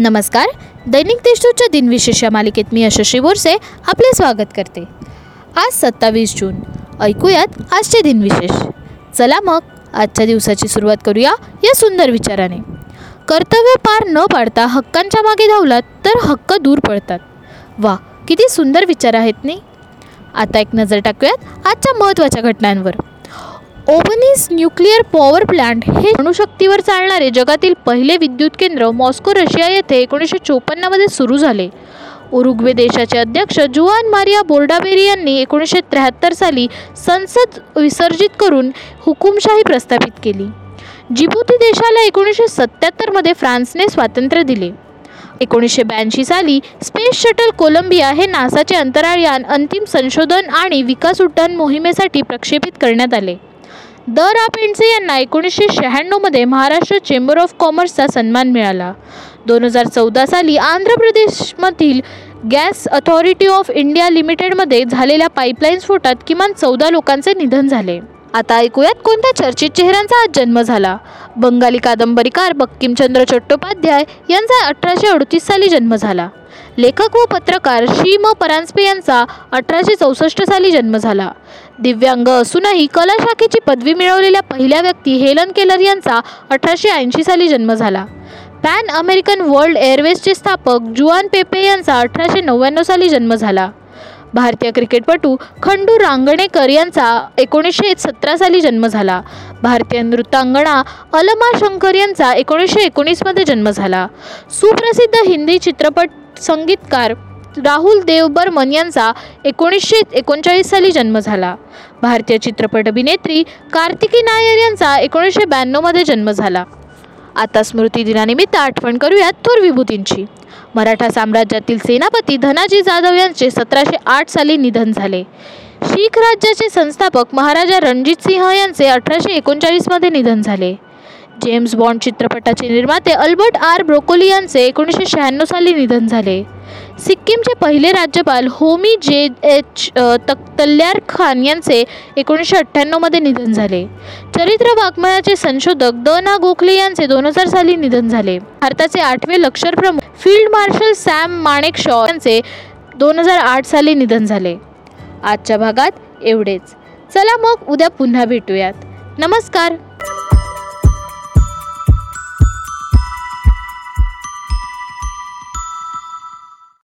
नमस्कार. दैनिक देशदूतच्या दिनविशेष या मालिकेत मी यशस्वी बोरसे आपले स्वागत करते. आज सत्तावीस जून. ऐकूयात आजचे दिनविशेष. चला मग आजच्या दिवसाची सुरुवात करूया या सुंदर विचाराने. कर्तव्य पार न पाडता हक्कांच्या मागे धावलात तर हक्क दूर पडतात. वा किती सुंदर विचार आहेत नाही आता एक नजर टाकूयात आजच्या महत्त्वाच्या घटनांवर. ओबनीस न्यूक्लिअर पॉवर प्लांट हे अणुशक्तीवर चालणारे जगातील पहिले विद्युत केंद्र मॉस्को रशिया येथे एकोणीसशे चोपन्नमध्ये सुरू झाले. उरुग्वे देशाचे अध्यक्ष जुआन मारिया बोर्डाबेरी यांनी एकोणीसशे त्र्याहत्तर साली संसद विसर्जित करून हुकुमशाही प्रस्थापित केली. जिबुती देशाला एकोणीसशे सत्त्याहत्तरमध्ये फ्रान्सने स्वातंत्र्य दिले. एकोणीसशे ब्याऐंशी साली स्पेस शटल कोलंबिया हे नासाचे अंतराळयान अंतिम संशोधन आणि विकास उड्डाण मोहिमेसाठी प्रक्षेपित करण्यात आले. द रा पेंडसे यांना एकोणीसशे शहाण्णवमध्ये महाराष्ट्र चेंबर ऑफ कॉमर्सचा सन्मान मिळाला. दोन हजार चौदा साली आंध्र प्रदेशमधील गॅस अथॉरिटी ऑफ इंडिया लिमिटेडमध्ये झालेल्या पाईपलाईन स्फोटात किमान चौदा लोकांचे निधन झाले. आता ऐकूयात कोणत्या चर्चित चेहऱ्यांचा आज जन्म झाला? बंगाली कादंबरीकार बक्किमचंद्र चट्टोपाध्याय यांचा अठराशे अडतीस साली जन्म झाला. लेखक व पत्रकार श्री म परांजपे यांचा अठराशे चौसष्ट साली जन्म झाला. दिव्यांग असूनही कला शाखेची पदवी मिळवलेल्या पहिल्या व्यक्ती हेलन केलर यांचा अठराशे ऐंशी साली जन्म झाला. पॅन अमेरिकन वर्ल्ड एअरवेजचे स्थापक जुआन पेपे यांचा अठराशे नव्याण्णव साली जन्म झाला. भारतीय क्रिकेटपटू खंडू रांगणेकर यांचा एकोणीसशे सतरा साली जन्म झाला. भारतीय नृत्यांगणा अलमा शंकर यांचा एकोणीसशे एकोणीसमध्ये जन्म झाला. सुप्रसिद्ध हिंदी चित्रपट संगीतकार राहुल देव बर्मन यांचा एकोणीसशे एकोणचाळीस साली जन्म झाला. भारतीय चित्रपट अभिनेत्री कार्तिकी नायर यांचा एकोणीसशे ब्याण्णवमध्ये जन्म झाला. आता स्मृती दिनानिमित्त आठवण करूयात थोर विभूतींची. मराठा साम्राज्यातील सेनापती धनाजी जाधव यांचे सतराशे आठ साली निधन झाले. शीख राज्याचे संस्थापक महाराजा रणजित सिंह यांचे अठराशे एकोणचाळीसमध्ये निधन झाले. जेम्स बॉन्ड चित्रपटाचे निर्माते अल्बर्ट आर ब्रोकोली यांचे एकोणीसशे शहाण्णव साली निधन झाले. सिक्कीमचे पहिले राज्यपाल होमी जे एच तख्तल्यार खान यांचे एकोणीसशे अठ्ठ्याण्णवमध्ये निधन झाले. चरित्र वाङ्मयाचे संशोधक द ना गोखले यांचे दोन हजार साली निधन झाले. भारताचे आठवे लष्कर प्रमुख फील्ड मार्शल सॅम माणेकशॉ यांचे दोन हजार आठ साली निधन झाले. आजच्या भागात एवढेच. चला मग उद्या पुन्हा भेटूयात. नमस्कार.